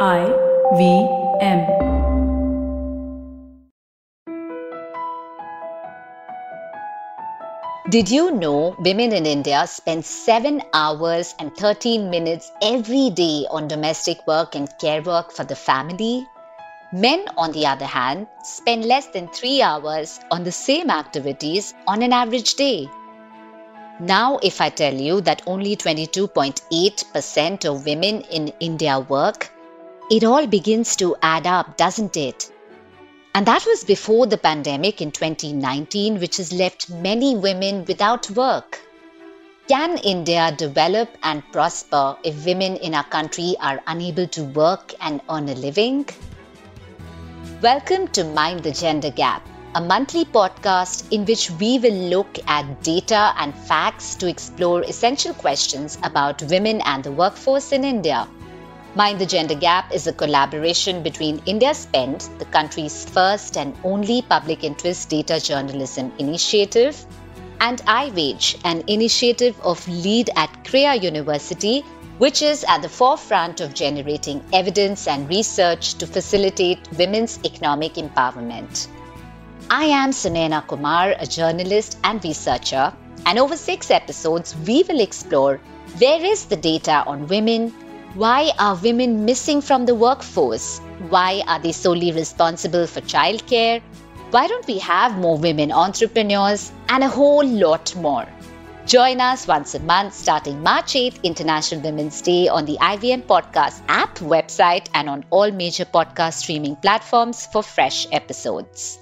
I V M. Did you know women in India spend 7 hours and 13 minutes every day on domestic work and care work for the family? Men, on the other hand, spend less than 3 hours on the same activities on an average day. Now, if I tell you that only 22.8% of women in India work, it all begins to add up, doesn't it? And that was before the pandemic in 2019, which has left many women without work. Can India develop and prosper if women in our country are unable to work and earn a living? Welcome to Mind the Gender Gap, a monthly podcast in which we will look at data and facts to explore essential questions about women and the workforce in India. Mind the Gender Gap is a collaboration between IndiaSpend, the country's first and only public interest data journalism initiative, and IWWAGE, an initiative of LEAD at Krea University, which is at the forefront of generating evidence and research to facilitate women's economic empowerment. I am Sunaina Kumar, a journalist and researcher, and over six episodes, we will explore where is the data on women, why are women missing from the workforce? Why are they solely responsible for childcare? Why don't we have more women entrepreneurs? And a whole lot more. Join us once a month starting March 8th, International Women's Day, on the IVM Podcast app, website, and on all major podcast streaming platforms for fresh episodes.